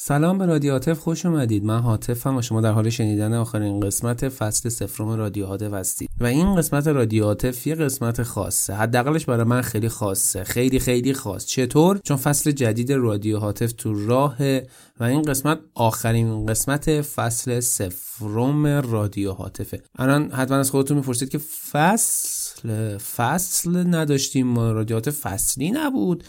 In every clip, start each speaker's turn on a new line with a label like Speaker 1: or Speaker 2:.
Speaker 1: سلام به رادیو هاتف خوش اومدید. من هاتفم و شما در حال شنیدن آخرین قسمت فصل سفرم رادیو هاتف هستید. و این قسمت رادیو هاتف یه قسمت خاصه. حداقلش برای من خیلی خاصه. خیلی خیلی خاص. چطور؟ چون فصل جدید رادیو هاتف تو راهه و این قسمت آخرین قسمت فصل سفرم رادیو هاتفه الان حتما از خودتون می‌پرسید که فصل فصل نداشتیم رادیو هاتف فصلی نبود.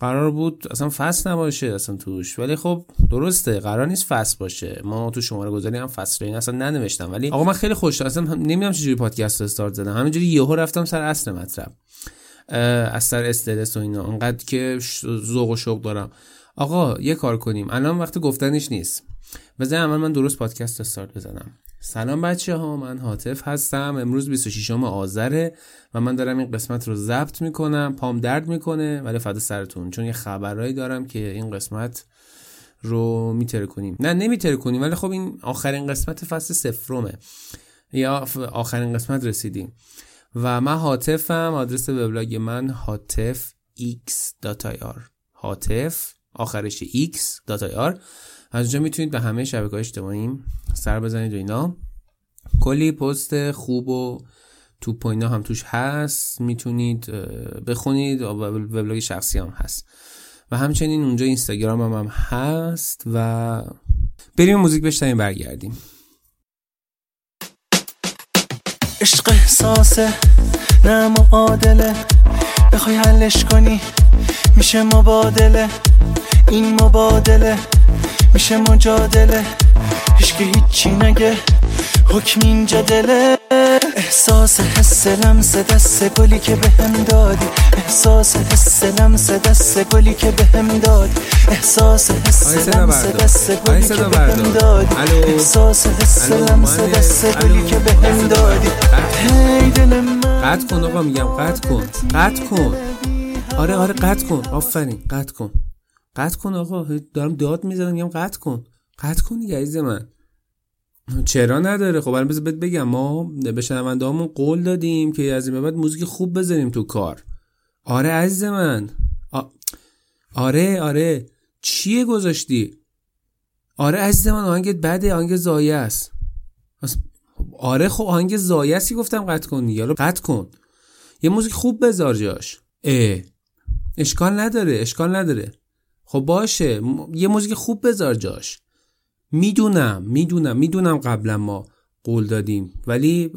Speaker 1: قرار بود اصلا فصل نباشه اصلا توش. ولی خب درسته قرار نیست فصل باشه. ما تو شماره گذاری هم فصل این اصلا ننوشتم. ولی آقا من خیلی خوش اصلا نمی‌دونم چجوری پادکست رو استارت زدم. همینجوری یهو رفتم سر اصل مطلب. از سر استرس و اینا. انقدر که ذوق و شوق دارم. آقا یه کار کنیم. الان وقت گفتنش نیست. بذار اول من درست پادکست استارت بزنم. سلام بچه ها من حاطف هستم. امروز 26 آذره و من دارم این قسمت رو ضبط می‌کنم. پام درد می‌کنه ولی فدا سرتون. چون یه خبرهایی دارم که این قسمت رو میتره کنیم. نه نمیتره کنیم ولی خب این آخرین قسمت فصل سفرومه یا آخرین قسمت رسیدیم. و من حاطفم آدرس وبلاگ من حاطف x.ir حاطف آخرش x.ir از اونجا می‌تونید به همه شبکه های سر بزنید و اینا. کلی پست خوب و توپ و هم توش هست. می‌تونید بخونید. و وبلاگ شخصی هم هست. و همچنین اونجا اینستاگرام هم, هم هست و بریم موزیک بشنویم برگردیم.
Speaker 2: عشق احساسه نه معادله بخوای حلش کنی میشه مبادله. این مبادله. میشه مجادله. هیچ هیچی نگه. حکم اینجا دله. احساس حس لمس دست گلی که به هم دادی. احساس حس لمس دست گلی که به هم دادی. احساس حس لمس دست گلی که به هم دادی. احساس حس لمس دست گلی که به هم دادی. هی دل من.
Speaker 1: قطع کن آقا میگم قطع کن. قطع کن. آره آره قطع کن. آفرین قطع کن. قطع کن آقا. دارم داد می‌زنم میگم قطع کن. قطع کن دیگه عزیز من. چرا نداره؟ خب الان بذار بگم. ما به شنونده قول دادیم که از این بعد موزیک خوب بذاریم تو کار. آره عزیز من. آره آره. چیه گذاشتی؟ آره عزیز من آهنگت بده. آهنگ زایه است. آره خب آهنگ زایه است گفتم قطع کن دیگه. قطع کن. یه موزیک خوب بذار جاش. اه. اشکال نداره اشکال نداره. خب باشه. یه موزیک خوب بذار جاش. می‌دونم می‌دونم می‌دونم قبلا ما قول دادیم. ولی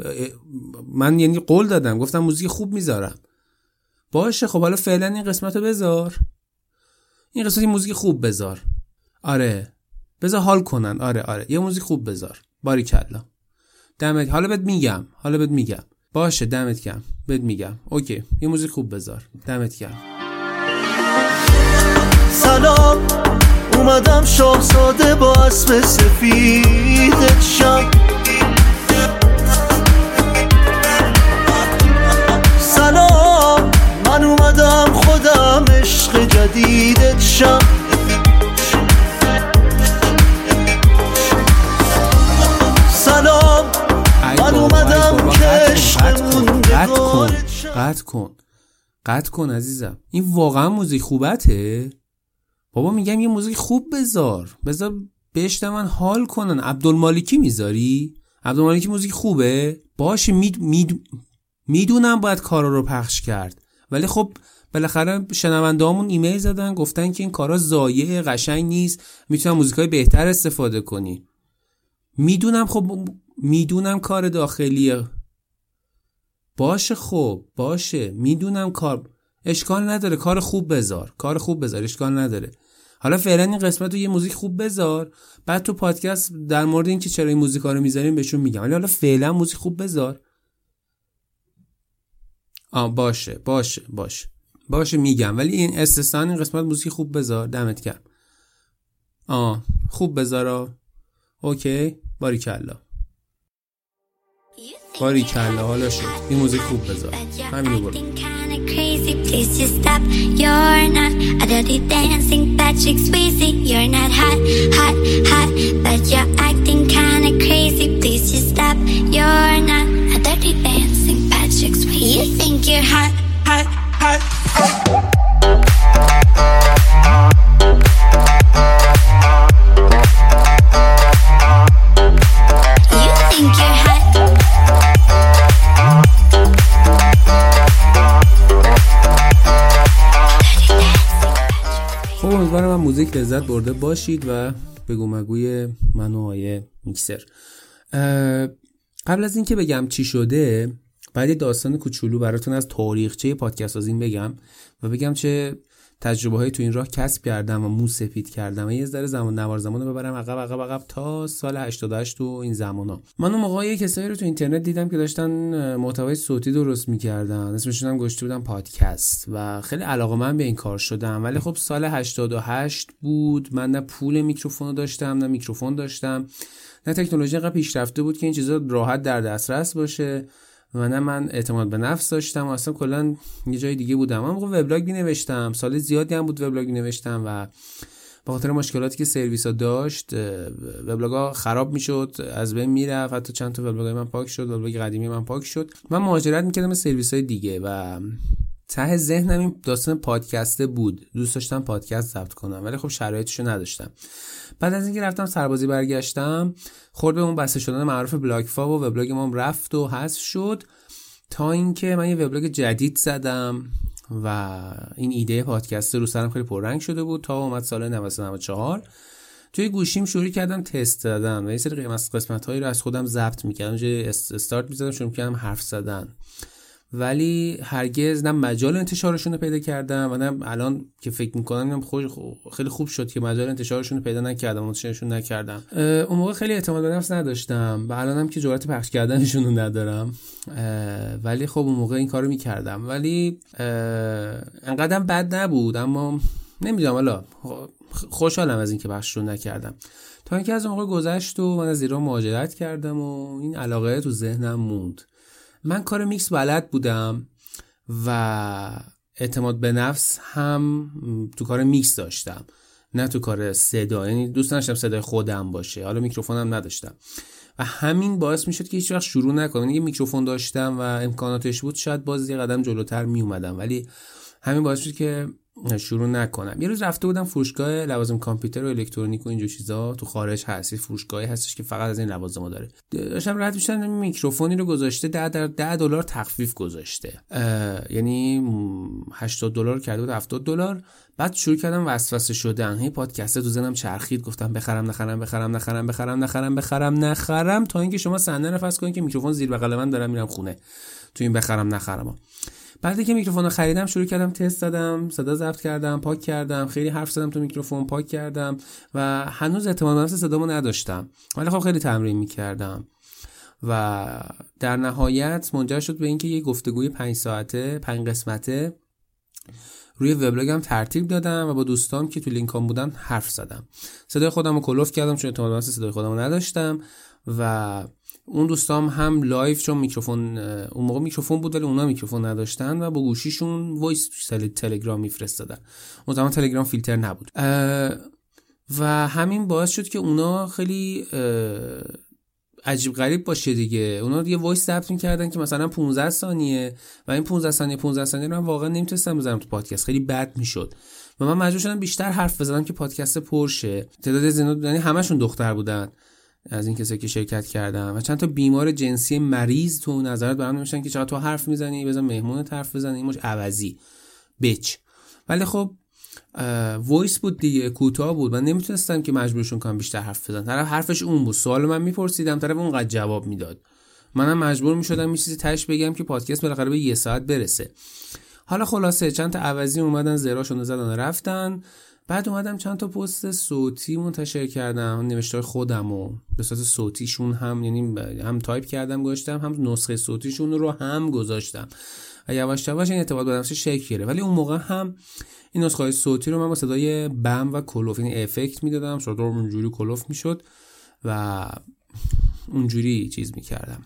Speaker 1: من یعنی قول دادم. گفتم موزیک خوب می‌ذارم. باشه خب حالا فعلا این قسمت رو بذار. این قسمت موزیک خوب بذار. آره. بذار حال کنن. آره آره. یه موزیک خوب بذار. باری کلا دمت حالا بهت میگم. حالا بهت میگم. باشه دمت کم بهت میگم. اوکی. یه موزیک خوب بذار. دمت کم
Speaker 2: سلام. اومدم شاهزاده با اسب سفیدت شم سلام. من اومدم خودم عشق جدیدت شم سلام. من اومدم که عشقمون
Speaker 1: قطع کن قطع کن. قطع کن عزیزم. این واقعا موزیک خوبته؟ بابا میگم یه موزیک خوب بذار. بذار من حال کنن. عبدالمالکی می‌ذاری؟ عبدالمالکی موزیک خوبه؟ باشه مید مید می‌دونم باید کارا رو پخش کرد. ولی خب بالاخره شنونده همون ایمیل زدن گفتن که این کارا زایه قشنگ نیست. می‌تونم موزیکای بهتر استفاده کنی. می‌دونم خب می‌دونم کار داخلیه. باشه خب باشه. می‌دونم کار اشکال نداره کار خوب بذار کار خوب بذار اشکال نداره. حالا فعلا این قسمت رو یه موزیک خوب بذار بعد تو پادکست در مورد اینکه چرا این موزیک رو می‌ذاریم بهشون میگم. ولی حالا فعلا موزیک خوب بذار. آه باشه باشه باشه. باشه میگم. ولی این استثنا این قسمت موزیک خوب بذار. دمت کرد آه خوب بذار اوکی. باریکلا. باریکلا حالا شد. این موزیک خوب بذار. همین برو.
Speaker 3: Crazy, please just stop. You're not a dirty dancing Patrick Swayze. You're not hot, hot, hot, but you're acting kinda crazy. Please just stop. You're not a dirty dancing Patrick Swayze. You think you're hot, hot, hot, hot.
Speaker 1: امیدوارم من موزیک لذت برده باشید و بگو مگوی من و آیه میکسر. قبل از اینکه بگم چی شده بعد یه داستان کوچولو براتون از تاریخچه پادکست این بگم و بگم چه تجربه های تو این راه کسب کردم و مو سفید کردم و یه ذره زمان نوار زمان رو ببرم عقب عقب عقب تا سال 88 و این زمان ها من اون موقع یه کسایی رو تو اینترنت دیدم که داشتن محتوای صوتی درست می‌کردن. اسمشون هم گشته بودن پادکست و خیلی علاقه من به این کار شدم. ولی خب سال 88 بود. من نه پول میکروفون داشتم نه میکروفون داشتم. نه تکنولوژی قبل پیشرفته بود که این چیزا راحت در دسترس باشه. و نه من اعتماد به نفس داشتم و اصلا کلا یه جای دیگه بودم. من موقع وبلاگ می نوشتم سال زیادی هم بود وبلاگ نوشتم و به خاطر مشکلاتی که سرویس ها داشت وبلاگ ها خراب می‌شد از بین می‌رفت حتی چند تا وبلاگ من پاک شد وبلاگ قدیمی من پاک شد من مهاجرت می‌کردم به سرویس های دیگه و ته ذهنم این داستان پادکسته بود. دوست داشتم پادکست ضبط کنم ولی خب شرایطشو نداشتم. بعد از اینکه رفتم سربازی برگشتم خورد به اون بسته شدن معروف بلاگفا و وبلاگ ما رفت و حذف شد تا اینکه من یه وبلاگ جدید زدم و این ایده پادکست رو سرم خیلی پررنگ شده بود تا اومد سال 1994 توی گوشیم شروع کردم تست دادن و یه سری قسمت هایی رو از خودم ضبط می‌کردم جای استارت می‌زدم شروع کردم حرف زدن. ولی هرگز نه مجال انتشارشون رو پیدا کردم و نه الان که فکر می‌کنم خیلی خوب شد که مجال انتشارشون رو پیدا نکردم منتشرشون نکردم. اون موقع خیلی اعتماد به نفس نداشتم و الانم که جرأت پخش کردنشون رو ندارم. ولی خب اون موقع این کارو می‌کردم. ولی انقدر بد نبود اما نمی‌دونم حالا خوشحالم از اینکه پخششون نکردم. تا اینکه از اون موقع گذشت و من از ایران مهاجرت کردم و این علاقه تو ذهنم موند. من کار میکس بلد بودم و اعتماد به نفس هم تو کار میکس داشتم. نه تو کار صدا. یعنی دوست داشتم صدای خودم باشه. حالا میکروفونم نداشتم. و همین باعث می‌شد که هیچ وقت شروع نکنم. یعنی یه میکروفون داشتم و امکاناتش بود شاید باز یه قدم جلوتر می اومدم ولی همین باعث شد که شروع نکنم. یه روز رفته بودم فروشگاه لوازم کامپیوتر و الکترونیک و اینجور چیزا. تو خارج هست فروشگاهی هستش که فقط از این لوازم داره. داشتم رد می‌شدم میکروفونی رو گذاشته 10 در 10 دلار تخفیف گذاشته. یعنی 80 دلار کرده بود 70 دلار. بعد شروع کردم وسوسه شدن. هی پادکست تو زنم چرخید. گفتم بخرم نخرم بخرم نخرم بخرم نخرم بخرم نخرم تا اینکه شما صحنه نفس کنید که میکروفون زیر بغل من دارم میرم خونه. تو این بخرم نخرم بعد که میکروفون رو خریدم شروع کردم تست زدم صدا ضبط کردم پاک کردم خیلی حرف زدم تو میکروفون پاک کردم و هنوز اعتماد به نفس صدامو نداشتم. ولی خب خیلی تمرین می‌کردم. و در نهایت منجر شد به اینکه یه گفتگوی پنج ساعته پنج قسمته روی وبلاگم ترتیب دادم و با دوستام که تو لینکام بودن حرف زدم. صدای خودم رو کلفت کردم چون اعتماد به صدای خودم نداشتم و اون دوستام هم live چون میکروفون اون موقع میکروفون بود ولی اونا میکروفون نداشتن و با گوشیشون voice تلگرام میفرستادن. اون زمان تلگرام فیلتر نبود. و همین باعث شد که اونا خیلی عجیب غریب باشه دیگه. اونا یه voice ضبط می‌کردن که مثلا 15 ثانیه و این 15 ثانیه 15 ثانیه رو من واقعا نمی‌تونستم بذارم تو پادکست. خیلی بد می‌شد. و من مجبور شدم بیشتر حرف بزنم که پادکست پرشه. تعداد زیاد یعنی همشون دختر بودن. از این کسایی که شرکت کردن. و چند تا بیمار جنسی مریض تو نظرات برام نوشتن که چرا تو حرف می‌زنی بزن مهمونت حرف بزنی مش عوضی. bitch ولی خب voice بود دیگه کوتاه بود. من نمی‌تونستم که مجبورشون کنم بیشتر حرف بزنم طرف حرفش اون بود. سوال من میپرسیدم طرف اونقدر جواب می‌داد. منم مجبور می‌شدم یه چیزی تهش بگم که پادکست بالاخره به یه ساعت برسه. حالا خلاصه چند تا عوضی اومدن زراشونو زدن رفتن. بعد اومدم چند تا پست صوتی منتشر کردم نوشته خودم و به صورت صوتیشون هم یعنی هم تایپ کردم گذاشتم هم نسخه صوتیشون رو هم گذاشتم. و یواش یواش این اعتماد به نفس شکل گرفت. ولی اون موقع هم این نسخه صوتی رو من با صدای بم و کلوف یعنی افکت می‌دادم صدا اونجوری کلوف می‌شد و اونجوری چیز می‌کردم.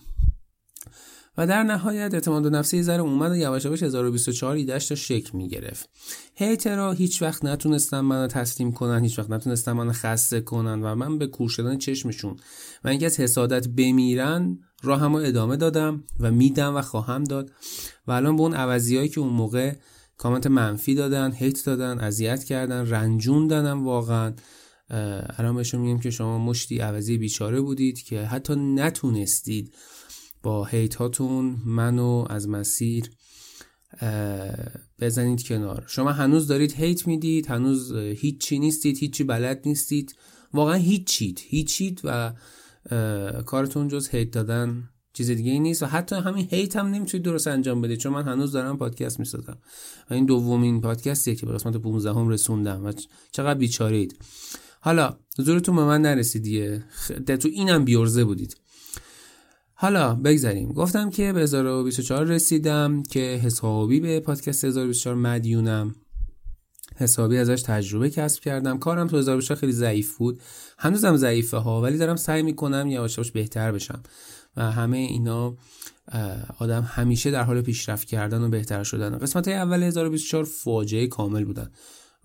Speaker 1: و در نهایت اعتماد به نفسی ذره اومد و یواش یواش 1024 ایدهش تا شکل می‌گرفت. هیترا هیچ وقت نتونستن منو تسلیم کنن هیچ وقت نتونستن منو خسته کنن و من به کور شدن چشمشون و اینکه از حسادت بمیرن راهمو ادامه دادم و میدم و خواهم داد. و الان به اون عوضیایی که اون موقع کامنت منفی دادن هیت دادن اذیت کردن رنجون دادن واقعا الان بهشون میگم که شما مشتی عوضی بیچاره بودید که حتی نتونستید با هیت هاتون منو از مسیر بزنید کنار. شما هنوز دارید هیت می‌دید هنوز هیچی نیستید هیچی بلد نیستید. واقعا هیچید هیچید و کارتون جز هیت دادن چیز دیگه ای نیست. و حتی همین هیت هم نمی‌تونید درست انجام بدید. چون من هنوز دارم پادکست می‌سازم. و این دومین پادکستیه که به قسمت 15 هم رسوندم. و چقدر بیچارید حالا زورتون به من نرسیدیه تو اینم بیورزه بودید. حالا بگذاریم گفتم که به 1024 رسیدم که حسابی به پادکست 1024 مدیونم. حسابی ازش تجربه کسب کردم. کارم تو 1024 خیلی ضعیف بود. هنوزم ضعیفه ها ولی دارم سعی می‌کنم یواش یواش بهتر بشم. و همه اینا آدم همیشه در حال پیشرفت کردن و بهتر شدن. قسمت اول 1024 فاجعه کامل بودن.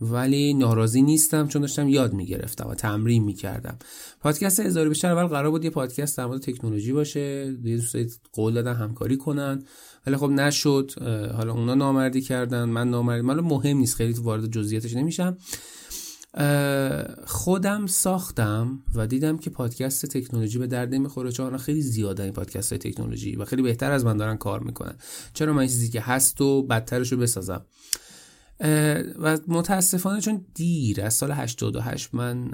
Speaker 1: ولی ناراضی نیستم چون داشتم یاد می‌گرفتم و تمرین می‌کردم. پادکست هزار بیشتر اول قرار بود یه پادکست در مورد تکنولوژی باشه. یه دوستای قول دادن همکاری کنن. ولی خب نشد. حالا اونا نامردی کردن من نامردی. حالا مهم نیست. خیلی وارد جزئیاتش نمیشم. خودم ساختم و دیدم که پادکست تکنولوژی به درد نمی‌خوره. چون خیلی زیادن این پادکست تکنولوژی و خیلی بهتر از من دارن کار می‌کنن. چرا من چیزی که هست و بدترش بسازم؟ و متاسفانه چون دیر از سال 88 من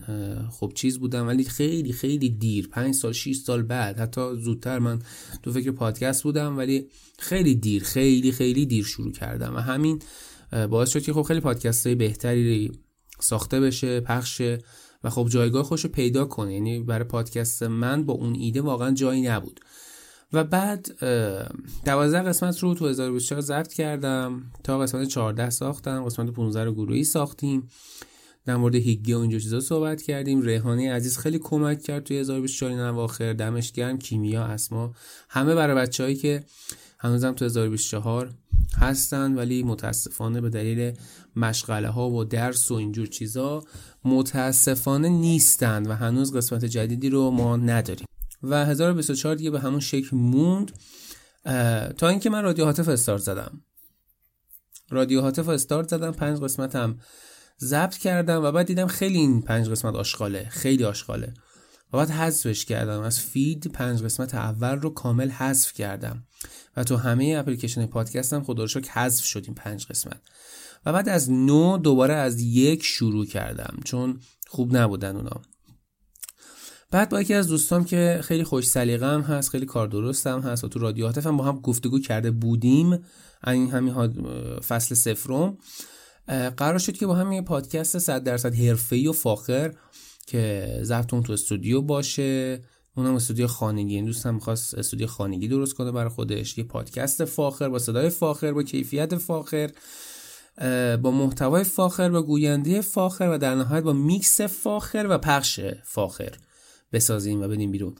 Speaker 1: خب چیز بودم ولی خیلی خیلی دیر 5 سال 6 سال بعد حتی زودتر من تو فکر پادکست بودم ولی خیلی دیر خیلی خیلی دیر شروع کردم. و همین باعث شد که خب خیلی پادکست های بهتری ساخته بشه پخشه و خب جایگاه خوش پیدا کنه. یعنی برای پادکست من با اون ایده واقعا جایی نبود. و بعد دوازده قسمت رو تو 2024 ضبط کردم. تا قسمت 14 ساختم. قسمت 15 رو گروهی ساختیم. در مورد هیگی و اینجور چیزا صحبت کردیم. ریحانه عزیز خیلی کمک کرد توی 2024 این دمش گرم کیمیا اسما همه برای بچههایی که هنوزم تو 2024 هستن ولی متاسفانه به دلیل مشغله ها و درس و اینجور چیزا متاسفانه نیستن و هنوز قسمت جدیدی رو ما نداریم. و 1024 دیگه به همون شکل موند. تا اینکه من رادیو هاتف استارت زدم. رادیو هاتف استارت زدم پنج قسمتم ضبط کردم و بعد دیدم خیلی این پنج قسمت آشغاله خیلی آشغاله. و بعد حذفش کردم. از فید پنج قسمت اول رو کامل حذف کردم. و تو همه اپلیکیشن پادکستم خدا رو حذف شد این پنج قسمت. و بعد از نو دوباره از یک شروع کردم چون خوب نبودن اونا. بعد با یکی از دوستام که خیلی خوش سلیقه هم هست خیلی کار درستم هست و تو رادیو هم با هم گفتگو کرده بودیم این همین فصل سفرم قرار شد که با هم یه پادکست 100 درصد حرفه‌ای و فاخر که ضبط تو استودیو باشه. اونم استودیو خانگی. این دوستم می‌خواست استودیو خانگی درست کنه برای خودش. یه پادکست فاخر با صدای فاخر با کیفیت فاخر با محتوای فاخر با گوینده فاخر و در نهایت با میکس فاخر و پخش فاخر. بسازیم و بدیم بیرون.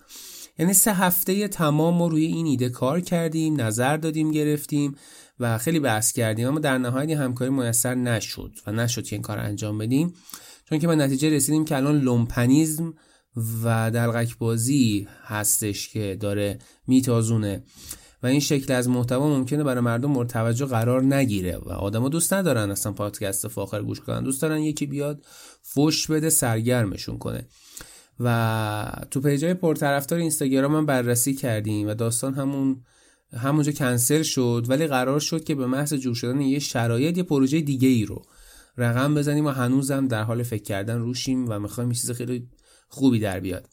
Speaker 1: یعنی سه هفته تمام ما روی این ایده کار کردیم نظر دادیم گرفتیم و خیلی بحث کردیم. اما در نهایت همکاری میسر نشد و نشد که این کار انجام بدیم. چون که به نتیجه رسیدیم که الان لومپنیزم و دلقک بازی هستش که داره میتازونه. و این شکل از محتوا ممکنه برای مردم مورد توجه قرار نگیره و آدما دوست ندارن اصلا پادکست فاخر گوش کنن. دوست دارن یکی بیاد فوش بده سرگرمشون کنه. و تو page ای پرطرفدار اینستاگرام هم بررسی کردیم و داستان همون همونجا کنسل شد ولی قرار شد که به محض جور شدن یه شرایط یه پروژه دیگه ای رو رقم بزنیم و هنوزم در حال فکر کردن روشیم و می‌خوایم چیز خیلی خوبی در بیاد.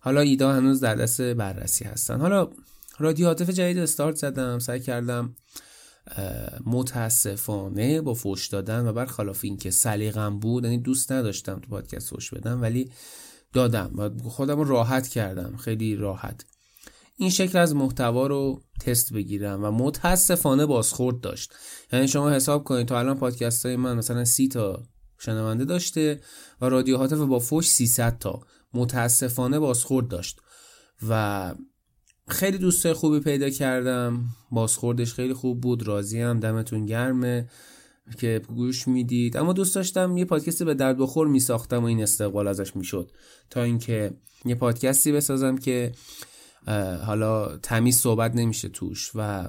Speaker 1: حالا ایدا هنوز در دست بررسی هستن. حالا رادیو عاطف جدید استارت زدم سعی کردم متاسفانه با فوش دادن و برخلاف اینکه سلیقم بود یعنی دوست نداشتم تو پادکست فوش بدم ولی دادم و خودم رو راحت کردم. خیلی راحت. این شکل از محتوا رو تست بگیرم و متاسفانه بازخورد داشت. یعنی شما حساب کنید تا الان پادکست های من مثلا سی تا شنونده داشته و رادیو هاتف با فوش 300 تا. متاسفانه بازخورد داشت. و خیلی دوستای خوبی پیدا کردم. بازخوردش خیلی خوب بود. راضیم. دمتون گرمه. که گوش می‌دید. اما دوست داشتم یه پادکست به درد بخور میساختم و این استقبال ازش می‌شد. تا اینکه یه پادکستی بسازم که حالا تمیز صحبت نمیشه توش و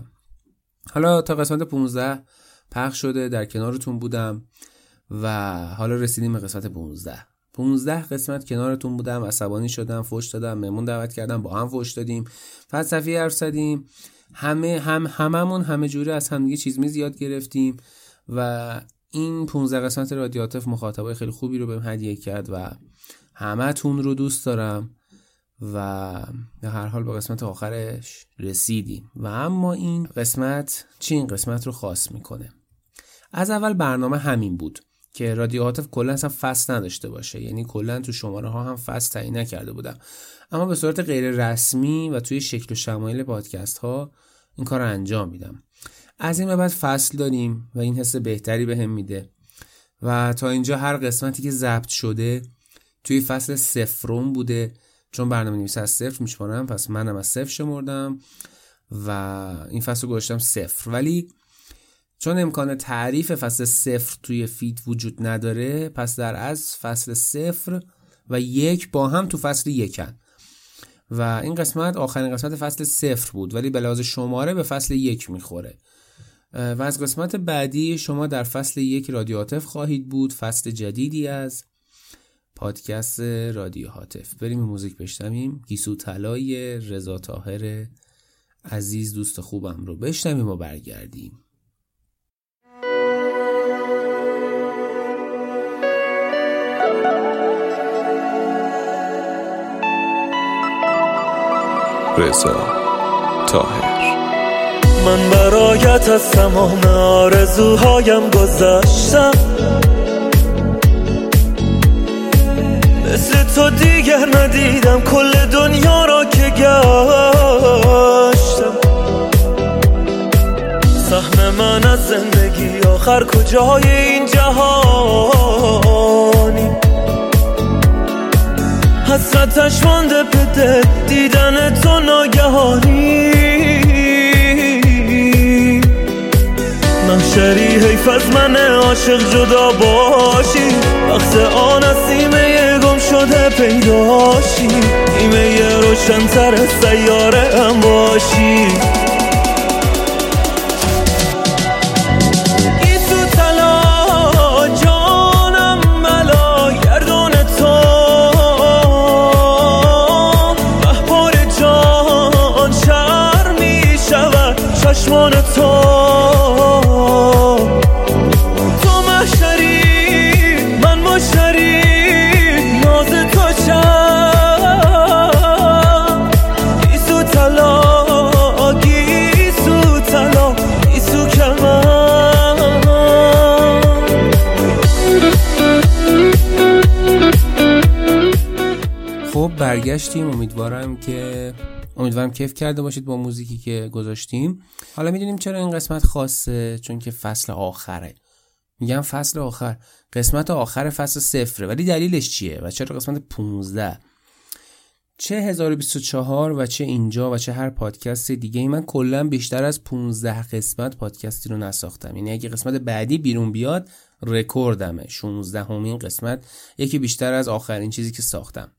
Speaker 1: حالا تا قسمت 15 پخش شده در کنارتون بودم و حالا رسیدیم به قسمت 15 15 قسمت کنارتون بودم عصبانی شدم فوش دادم مهمون دعوت کردم با هم فوش دادیم. فلسفی حرف زدیم. همه هم هممون همه جوری از همدیگه چیز می زیاد گرفتیم. و این 15 قسمت رادیاتف مخاطبای خیلی خوبی رو بهم هدیه کرد و همتون رو دوست دارم و به هر حال به قسمت آخرش رسیدیم. و اما این قسمت چی؟ این قسمت رو خاص می‌کنه. از اول برنامه همین بود که رادیو هاتف کلا اصلا فصل نداشته باشه. یعنی کلا تو شماره ها هم فصل تعیین نکرده بودم. اما به صورت غیر رسمی و توی شکل و شمایل پادکست ها این کار رو انجام میدم. از این به بعد فصل داریم و این حس بهتری بهم به میده. و تا اینجا هر قسمتی که ضبط شده توی فصل سفرون بوده. چون برنامه نویس از صفر میشمارم پس منم از صفر شمردم و این فصل رو گذاشتم صفر. ولی چون امکان تعریف فصل صفر توی فیت وجود نداره پس در از فصل صفر و یک با هم تو فصل یکن. و این قسمت آخرین قسمت فصل صفر بود ولی به شماره به فصل یک می‌خوره. و از قسمت بعدی شما در فصل یک رادیاتف خواهید بود. فصل جدیدی از پادکست رادیو هاتف بریم موزیک بشنویم. گیسو طلای رضا طاهر عزیز دوست خوبم رو بشنویم و برگردیم.
Speaker 2: رضا تاهر من برایت از تمام آرزوهایم گذشتم. مثل تو دیگر ندیدم کل دنیا را که گشتم. سهم من از زندگی آخر کجای این جهانی؟ حسرتش مانده به دیدن تو ناگهانی. محشری حیف از من عاشق جدا باشی. وقت آن از سیمه گم شده پیداشی. نیمه روشنتر سیاره هم باشی.
Speaker 1: برگشتیم. امیدوارم که امیدوارم کیف کرده باشید با موزیکی که گذاشتیم. حالا می‌دونیم چرا این قسمت خاصه چون که فصل آخره. میگم فصل آخر. قسمت آخر فصل صفره. ولی دلیلش چیه؟ و چرا قسمت 15 چه 1024 و چه اینجا و چه هر پادکست دیگه ای. من کلا بیشتر از 15 قسمت پادکستی رو نساختم. یعنی اگه قسمت بعدی بیرون بیاد رکوردمه. 16 همین قسمت. یکی بیشتر از آخرین چیزی که ساختم.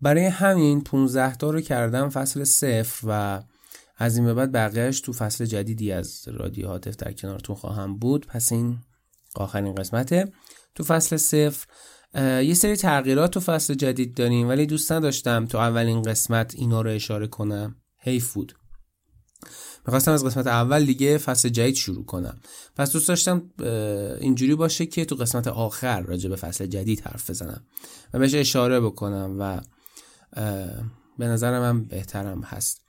Speaker 1: برای همین 15 تا رو کردم فصل صفر و از این به بعد بقیهش تو فصل جدیدی از رادیو هاتف در کنارتون خواهم بود. پس این آخرین قسمته. تو فصل صفر یه سری تغییرات تو فصل جدید داریم ولی دوست نداشتم تو اولین قسمت اینا رو اشاره کنم. حیف بود. می‌خواستم از قسمت اول دیگه فصل جدید شروع کنم. پس دوست داشتم اینجوری باشه که تو قسمت آخر راجع به فصل جدید حرف بزنم و بهش اشاره بکنم و به نظر من بهترم هست.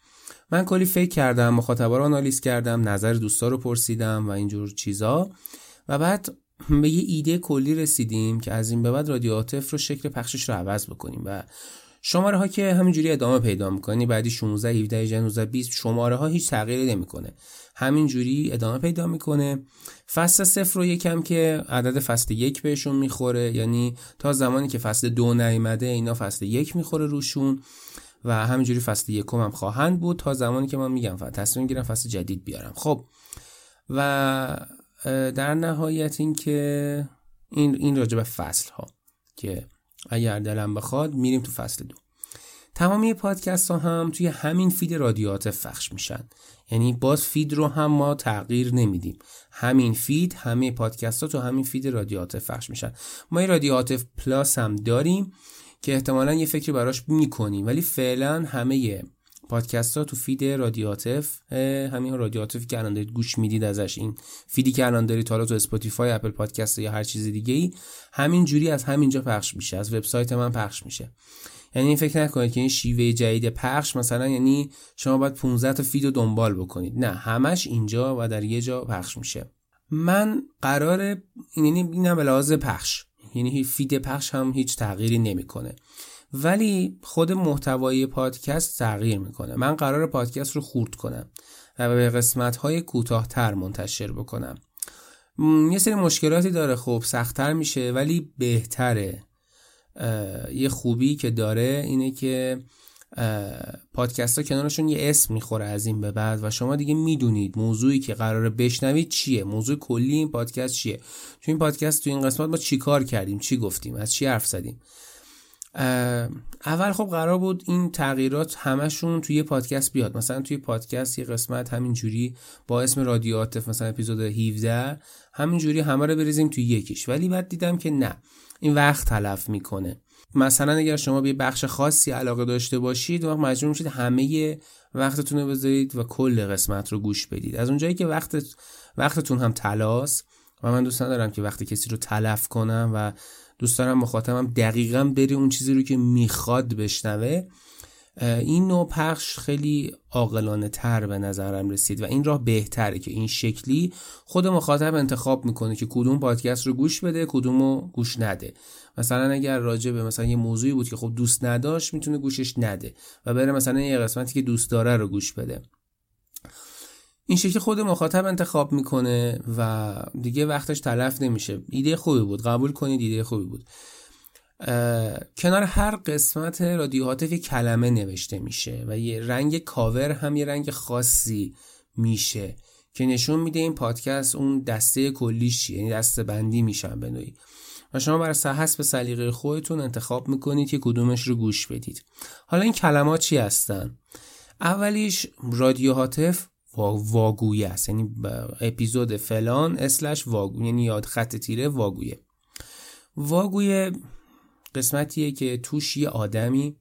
Speaker 1: من کلی فکر کردم مخاطبا رو آنالیز کردم نظر دوستا رو پرسیدم و اینجور چیزا. و بعد به یه ایده کلی رسیدیم که از این به بعد رادیو رو شکل پخشش رو عوض بکنیم و شماره ها که همینجوری ادامه پیدا می‌کنی بعدی 16 17 19 20 شماره ها هیچ تغییری نمی‌کنه. همینجوری ادامه پیدا می‌کنه. فصل صفر رو یکم که عدد فصل یک بهشون می‌خوره یعنی تا زمانی که فصل دو نیمده اینا فصل یک می‌خوره روشون و همینجوری فصل یکم هم خواهند بود. تا زمانی که من میگم تصمیم گیرم فصل جدید بیارم. خب. و در نهایت این که این این راجع به فصل ها که اگر دلم بخواد میریم تو فصل دو. تمامی پادکست ها هم توی همین فید رادیوات فخش میشن. یعنی باز feed رو هم ما تغییر نمیدیم. همین feed همه پادکست ها تو همین feed رادیو هاتف پخش میشن. ما این رادیو هاتف پلاس هم داریم که احتمالا یه فکری براش می‌کنیم. ولی فعلا همه پادکست ها تو feed رادیو هاتف همین رادیو هاتف که الان دارید گوش می‌دید ازش این feed ی که الان دارید حالا تو اسپاتیفای اپل پادکست یا هر چیز دیگه ای همین جوری از همینجا پخش میشه از وبسایت من پخش میشه. یعنی فکر نکنید که این شیوه جدید پخش مثلا یعنی شما باید 15 تا feed رو دنبال بکنید. نه همش اینجا و در یه جا پخش میشه. من قرار یعنی این به لحاظ پخش یعنی feed پخش هم هیچ تغییری نمی‌کنه. ولی خود محتوای پادکست تغییر می‌کنه. من قرار پادکست رو خرد کنم و به قسمت های کوتاهتر منتشر بکنم. یه سری مشکلاتی داره. خب سختتر میشه ولی بهتره. یه خوبی که داره اینه که پادکست ها کنارشون یه اسم می‌خوره از این به بعد و شما دیگه می‌دونید موضوعی که قراره بشنوید چیه. موضوع کلی این پادکست چیه؟ تو این پادکست تو این قسمت ما چی کار کردیم؟ چی گفتیم؟ از چی حرف زدیم؟ اول خب قرار بود این تغییرات همشون توی پادکست بیاد. مثلا توی پادکست یه قسمت همینجوری با اسم رادیو عاطف مثلا اپیزود 17 همینجوری همه رو بریزیم توی یکیش. ولی بعد دیدم که نه این وقت تلف می‌کنه. مثلا اگر شما به بخش خاصی علاقه داشته باشید وقت مجبور میشید همه وقتتون رو بذارید و کل قسمت رو گوش بدید. از اونجایی که وقت وقتتون هم تلاس و من دوست ندارم که وقتی کسی رو تلف کنم و دوست دارم مخاطبم دقیقا بری اون چیزی رو که می‌خواد بشنوه. این نوع پخش خیلی عاقلانه تر به نظرم رسید و این راه بهتره که این شکلی خود مخاطب انتخاب می‌کنه که کدوم پادکست رو گوش بده کدوم رو گوش نده. مثلا اگر راجع به مثلا یه موضوعی بود که خب دوست نداشت می‌تونه گوشش نده و بره مثلا یه قسمتی که دوست داره رو گوش بده. این شکلی خود مخاطب انتخاب می‌کنه و دیگه وقتش تلف نمیشه. ایده خوبی بود. قبول کنید ایده خوبی بود. کنار هر قسمت رادیو هاتف یه کلمه نوشته میشه و یه رنگ کاور هم یه رنگ خاصی میشه که نشون میده این پادکست اون دسته کلیش یعنی دسته بندی میشن به نوعی. و شما برای حسب سلیقه خودتون انتخاب می‌کنید که کدومش رو گوش بدید. حالا این کلمات چی هستن؟ اولیش رادیو هاتف واگویه است. یعنی اپیزود فلان اسلش واگو یعنی یاد خط تیره واگویه. واگویه قسمتیه که توش یه آدمی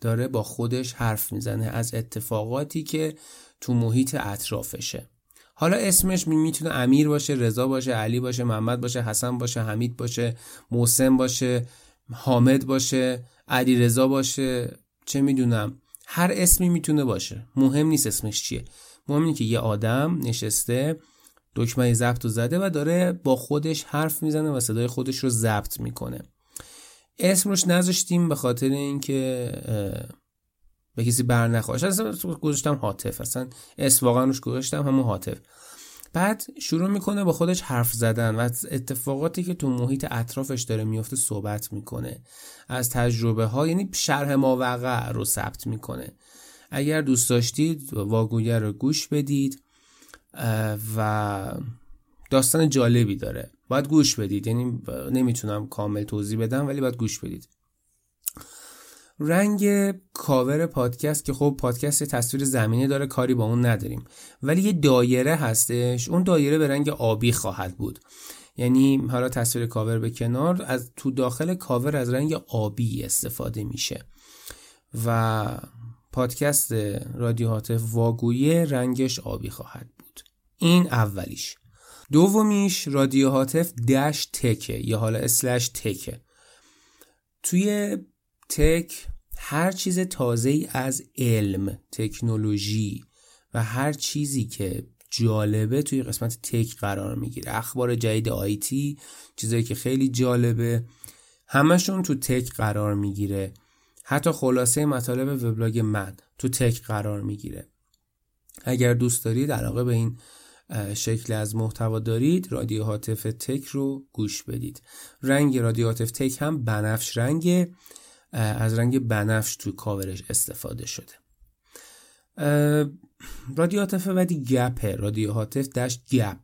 Speaker 1: داره با خودش حرف می‌زنه از اتفاقاتی که تو محیط اطرافشه. حالا اسمش می‌تونه امیر باشه رضا باشه علی باشه محمد باشه حسن باشه حمید باشه محسن باشه حامد باشه علی رضا باشه چه می‌دونم. هر اسمی می‌تونه باشه. مهم نیست اسمش چیه. مهم اینه که یه آدم نشسته دکمه ضبط رو زده و داره با خودش حرف می‌زنه و صدای خودش رو ضبط می‌کنه. اسم روش نذاشتیم به خاطر اینکه به کسی بر نخواهش اصلا گذاشتم حاطف. اصلا اسم واقعا روش گذاشتم همون حاطف. بعد شروع می‌کنه با خودش حرف زدن و اتفاقاتی که تو محیط اطرافش داره میفته صحبت می‌کنه. از تجربه ها یعنی شرح ماوقع رو ثبت می‌کنه. اگر دوست داشتید واگویه رو گوش بدید و داستان جالبی داره. باید گوش بدید یعنی نمی‌تونم کامل توضیح بدم ولی باید گوش بدید. رنگ کاور پادکست که خب پادکست تصویر زمینه داره کاری با اون نداریم. ولی یه دایره هستش اون دایره به رنگ آبی خواهد بود. یعنی حالا تصویر کاور به کنار از تو داخل کاور از رنگ آبی استفاده میشه. و پادکست رادیو هاتف واگویه رنگش آبی خواهد بود. این اولیش. دومیش رادیو هاتف دش تکه یا حالا اسلش تکه. توی تک هر چیز تازه از علم تکنولوژی و هر چیزی که جالبه توی قسمت تک قرار می‌گیره. اخبار جدید آیتی چیزایی که خیلی جالبه همشون تو تک قرار می‌گیره. حتی خلاصه مطالب وبلاگ من تو تک قرار می‌گیره. اگر دوست دارید علاقه به این شکل از محتوا دارید رادیو هاتف تک رو گوش بدید. رنگ رادیو هاتف تک هم بنفش رنگ از رنگ بنفش تو کاورش استفاده شده. رادیو هاتف بعدی گپه. رادیو هاتف دشت گپ.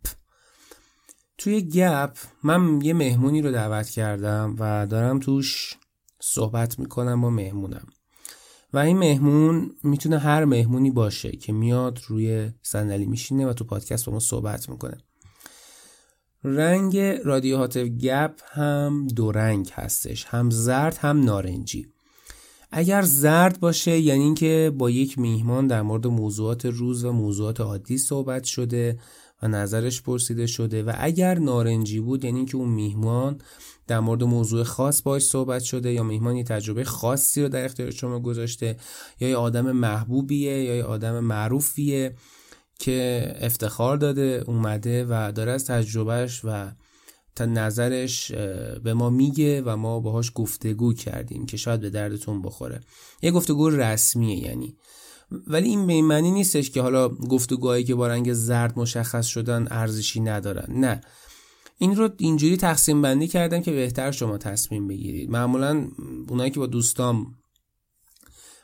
Speaker 1: توی گپ من یه مهمونی رو دعوت کردم و دارم توش صحبت می‌کنم با مهمونم. و این مهمون می‌تونه هر مهمونی باشه که میاد روی صندلی میشینه و تو پادکست با ما صحبت می‌کنه. رنگ رادیو هاتف گپ هم دو رنگ هستش هم زرد هم نارنجی. اگر زرد باشه یعنی اینکه با یک میهمان در مورد موضوعات روز و موضوعات عادی صحبت شده و نظرش پرسیده شده و اگر نارنجی بود یعنی اینکه اون میهمان در مورد موضوع خاص باش صحبت شده یا میهمان یه تجربه خاصی رو در اختیار شما گذاشته یا یه آدم محبوبیه یا یه آدم معروفیه که افتخار داده اومده و داره از تجربهش و تا نظرش به ما میگه و ما باهاش گفتگو کردیم که شاید به دردتون بخوره. یه گفتگو رسمیه یعنی. ولی این به معنی نیستش که حالا گفتگوهایی که با رنگ زرد مشخص شدن ارزشی ندارن. نه. این رو اینجوری تقسیم بندی کردم که بهتر شما تصمیم بگیرید. معمولا اونایی که با دوستام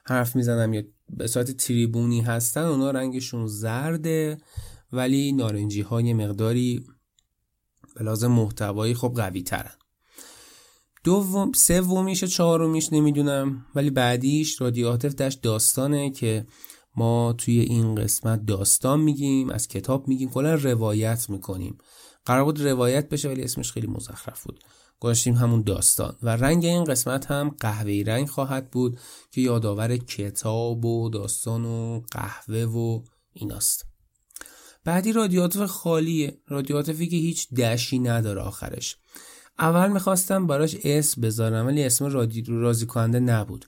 Speaker 1: حرف می‌زنم یا به صورت تریبونی هستن اونا رنگشون زرده ولی نارنجی های مقداری به لازم محتوایی خب قوی ترن دوم سومیش چهارمیش نمی‌دونم ولی بعدیش رادیو عاطف داشت داستانه که ما توی این قسمت داستان میگیم از کتاب میگیم کلا روایت می‌کنیم. قرار بود روایت بشه ولی اسمش خیلی مزخرف بود. گذاشتیم همون داستان. و رنگ این قسمت هم قهوه‌ای رنگ خواهد بود که یادآور کتاب و داستان و قهوه و ایناست. بعدی رادیاتور خالیه. رادیاتوری که هیچ دشی نداره آخرش. اول می‌خواستم براش اسم بذارم ولی اسم رادی رازی کننده نبود.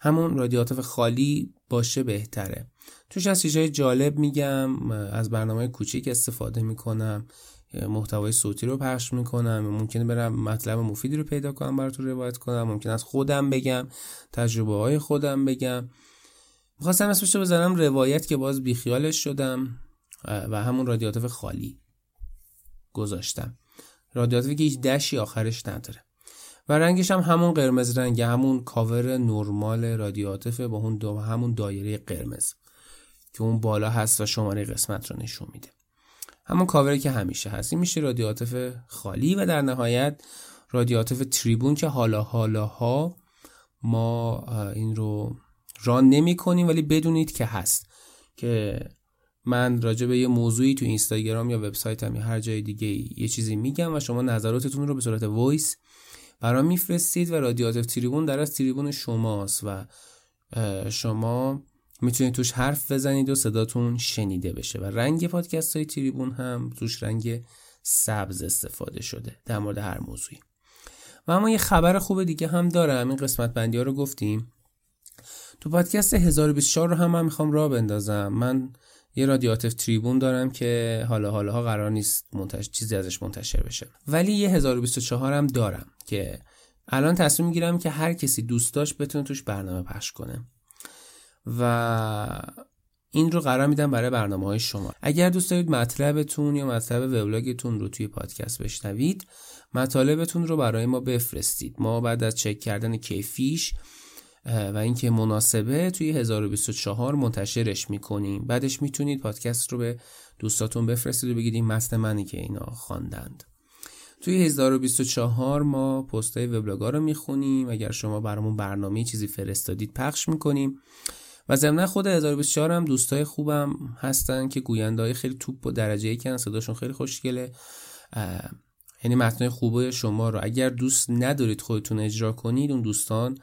Speaker 1: همون رادیاتور خالی باشه بهتره. توش از چیزهای جالب میگم از برنامه کوچیک استفاده می‌کنم. محتوای صوتی رو پخش می‌کنم. ممکنه برم مطلب مفیدی رو پیدا کنم براتون روایت کنم. ممکنه از خودم بگم تجربه های خودم بگم. می‌خواستم اسمش رو بذارم روایت که باز بیخیالش شدم و همون رادیو هاتف خالی گذاشتم. رادیو هاتفی که هیچ dash ی آخرش نداره. و رنگش هم همون قرمز رنگ همون کاور نرمال رادیو هاتف با اون همون دایره قرمز که اون بالا هست و شماره قسمت رو نشون میده. همون کاوری که همیشه هست این میشه رادیو هاتف خالی و در نهایت رادیو هاتف تریبون که حالا حالا ها ما این رو run نمی کنیم ولی بدونید که هست. که من راجع به یه موضوعی تو اینستاگرام یا وبسایتم یا هر جای دیگه یه چیزی میگم و شما نظراتتون رو به صورت voice برام میفرستید و رادیو هاتف تریبون در از تریبون شماست و شما می‌تونید توش حرف بزنید و صداتون شنیده بشه. و رنگ پادکست های تریبون هم توش رنگ سبز استفاده شده در مورد هر موضوعی. و اما یه خبر خوب دیگه هم دارم. این قسمت بندی ها رو گفتیم. تو پادکست 1024 رو هم من می‌خوام راه بندازم. من یه رادیاتیو تریبون دارم که حالا حالا ها قرار نیست منتشر چیزی ازش منتشر بشه. ولی یه 1024 هم دارم که الان تصمیم می‌گیرم که هر کسی دوست داشت بتونه توش برنامه پخش کنه. و این رو قرار میدم برای برنامه های شما. اگر دوست دارید مطلبتون یا مطلب وبلاگتون رو توی پادکست بشنوید مطالبتون رو برای ما بفرستید. ما بعد از چک کردن کیفیش و اینکه مناسبه توی 1024 منتشرش می‌کنیم. بعدش می‌تونید پادکست رو به دوستاتون بفرستید و بگید این متن منی که اینا خواندند. توی 1024 ما پستای وبلاگا رو می‌خونیم. اگر شما برامون برنامه چیزی فرستادید پخش می‌کنیم. و ضمن خود 1024 هم دوستای خوبم هستن که گوینده های خیلی توپ و درجه یکن صداشون خیلی خوشگله. یعنی متنای خوبه شما رو. اگر دوست ندارید خودتون اجرا کنید اون دوستان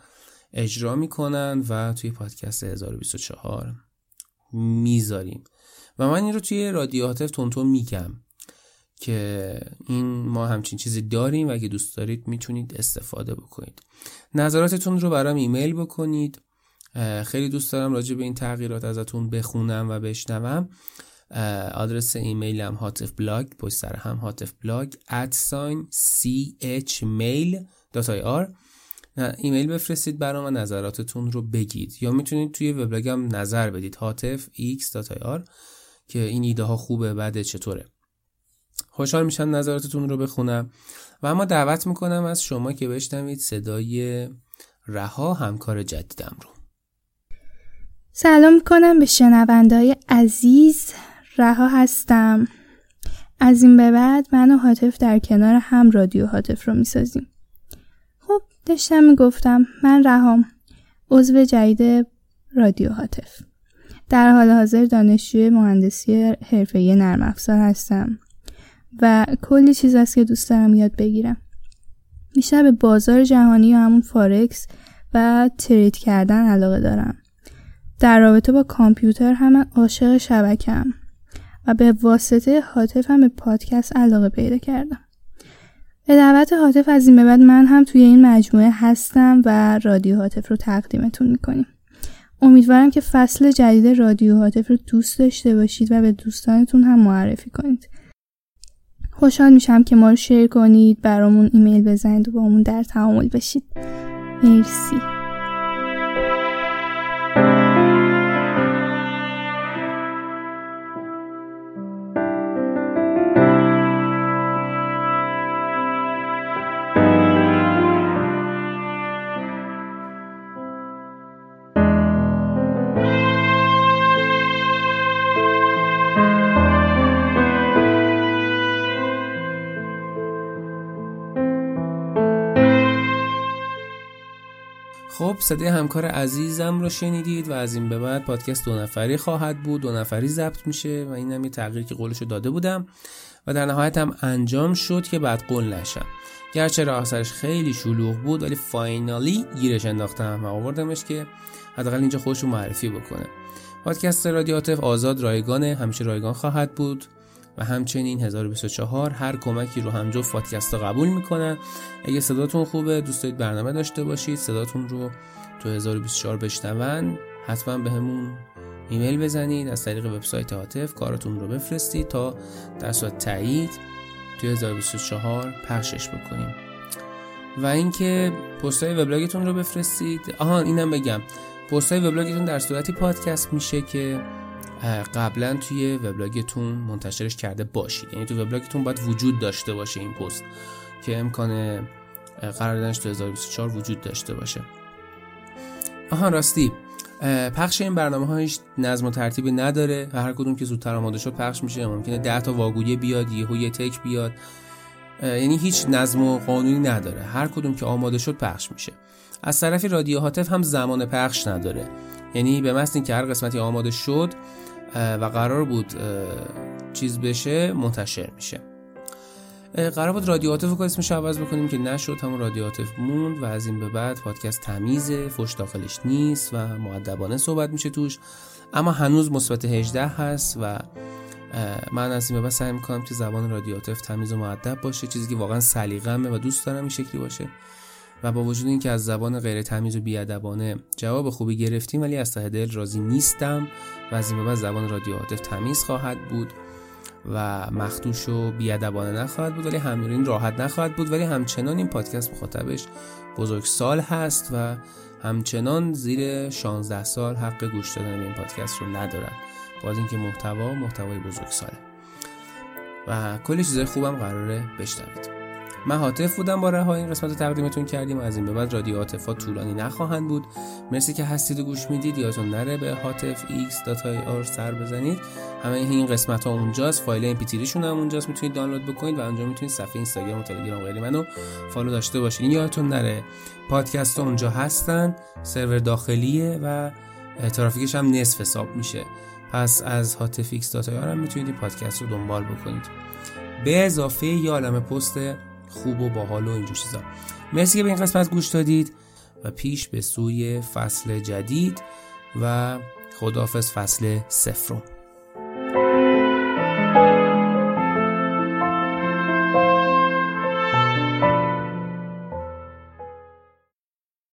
Speaker 1: اجرا می‌کنن و توی پادکست 1024 می‌ذاریم. و من این رو توی رادیو هاتف تونتون میگم که این ما همچین چیزی داریم و اگه دوست دارید می‌تونید استفاده بکنید. نظراتتون رو برام ایمیل بکنید. خیلی دوست دارم راجع به این تغییرات ازتون بخونم و بشنوم. آدرس ایمیلم هاتف بلاگ پشت سر هم هاتف بلاگ at sign CH mail ایمیل بفرستید برام و نظراتتون رو بگید. یا می‌تونید توی وبلاگم نظر بدید هاتف آر که این ایده ها خوبه بعد چطوره. خوشحال میشم نظراتتون رو بخونم. و اما دعوت می‌کنم از شما که بشنوید صدای رها همکار جدیدم رو.
Speaker 4: سلام می‌کنم به شنوندهای عزیز. رها هستم. از این به بعد من و حاطف در کنار هم رادیو حاطف رو می‌سازیم. خب داشتم می‌گفتم من رهام عضو جدید رادیو حاطف. در حال حاضر دانشجوی مهندسی حرفه‌ای نرم افزار هستم و کلی چیز است که دوست دارم یاد بگیرم. بیشتر به بازار جهانی یا همون فارکس و ترید کردن علاقه دارم. در رابطه با کامپیوتر هم عاشق شبکم و به واسطه حاطف هم به پادکست علاقه پیدا کردم. به دعوت حاطف از این به بعد من هم توی این مجموعه هستم و رادیو حاطف رو تقدیمتون می‌کنیم. امیدوارم که فصل جدید رادیو حاطف رو دوست داشته باشید و به دوستانتون هم معرفی کنید. خوشحال میشم که ما رو شیر کنید برامون ایمیل بزنید و با همون در تعامل بشید. مرسی.
Speaker 1: صدای همکار عزیزم رو شنیدید و از این به بعد پادکست دو نفری خواهد بود. دو نفری ضبط میشه و این هم یه تغییر که قولشو داده بودم و در نهایت هم انجام شد که بعد قول نشم. گرچه راه سرش خیلی شلوغ بود ولی فاینالی گیرش انداختم و آوردمش که حداقل اینجا خودشو معرفی بکنه. پادکست رادیاتف آزاد رایگانه. همیشه رایگان خواهد بود. و همچنین 1024 هر کمکی رو هم جفت پادکست قبول می‌کنن اگه صداتون خوبه دوست دارید برنامه داشته باشید صداتون رو تو 1024 بشنون. حتما به همون ایمیل بزنید از طریق وبسایت هاتف کارتون رو بفرستید تا در صورت تایید توی 1024 پخشش بکنیم. و اینکه پستای وبلاگتون رو بفرستید. آها اینم بگم. پستای وبلاگتون در صورتی پادکست میشه که قبلا توی وبلاگتون منتشرش کرده باشید. یعنی تو وبلاگتون باید وجود داشته باشه این پست که امکان قرار دادنش تو 2024 وجود داشته باشه. آها راستی. پخش این برنامه ها هیچ نظم و ترتیبی نداره. و هر کدوم که زودتر آماده شد پخش میشه. ممکنه 10 تا واگویه بیاد یهو یه تک بیاد. یعنی هیچ نظم و قانونی نداره. هر کدوم که آماده شد پخش میشه. از طرفی رادیو هاتف هم زمان پخش نداره. یعنی به محض اینکه هر قسمتی آماده شد و قرار بود چیز بشه منتشر میشه. قرار بود رادیو عاطف رو اسمش عوض بکنیم که نشد همون رادیو عاطف موند و از این به بعد پادکست تمیزه فش داخلش نیست و معدبانه صحبت میشه توش. اما هنوز مثبت 18 هست و من از این به بعد سعی می‌کنم که زبان رادیو عاطف تمیز و معدب باشه چیزی که واقعا سلیقه‌مه و دوست دارم این شکلی باشه. و با وجود اینکه از زبان غیر تمیز و بیادبانه جواب خوبی گرفتیم ولی از ته دل راضی نیستم و از این بعد زبان رادیو عاطف تمیز خواهد بود و مخدوش و بیادبانه نخواهد بود ولی همین راحت نخواهد بود ولی همچنان این پادکست مخاطبش بزرگ سال هست و همچنان زیر 16 سال حق گوش دادن این پادکست رو ندارن باز اینکه محتوا محتوای بزرگ ساله. و کلی چیزای خوبم قراره بشنوید. من حاطف بودم با رها این قسمت رو تقدیمتون کردیم از این به بعد رادیو عاطفا طولانی نخواهند بود. مرسی که هستید و گوش می‌دید. یادتون نره به هاتف x سر بزنید. همه این قسمت ها اونجاست. فایل ام هم اونجاست. می‌تونید دانلود بکنید و اونجا می‌تونید صفحه اینستاگرام و تلگرام غیره منو follow داشته باشید. یادتون نره پادکست ها اونجا هستن. سرور داخلیه و ترافیکش هم نصف حساب میشه. پس از هاتف x هم می‌تونید پادکست رو دنبال بکنید. به اضافه یه عالم پست خوب و باحال و اینجور چیزا. مرسی که به این قسمت گوش دادید و پیش به سوی فصل جدید و خداحافظ فصل سفرم.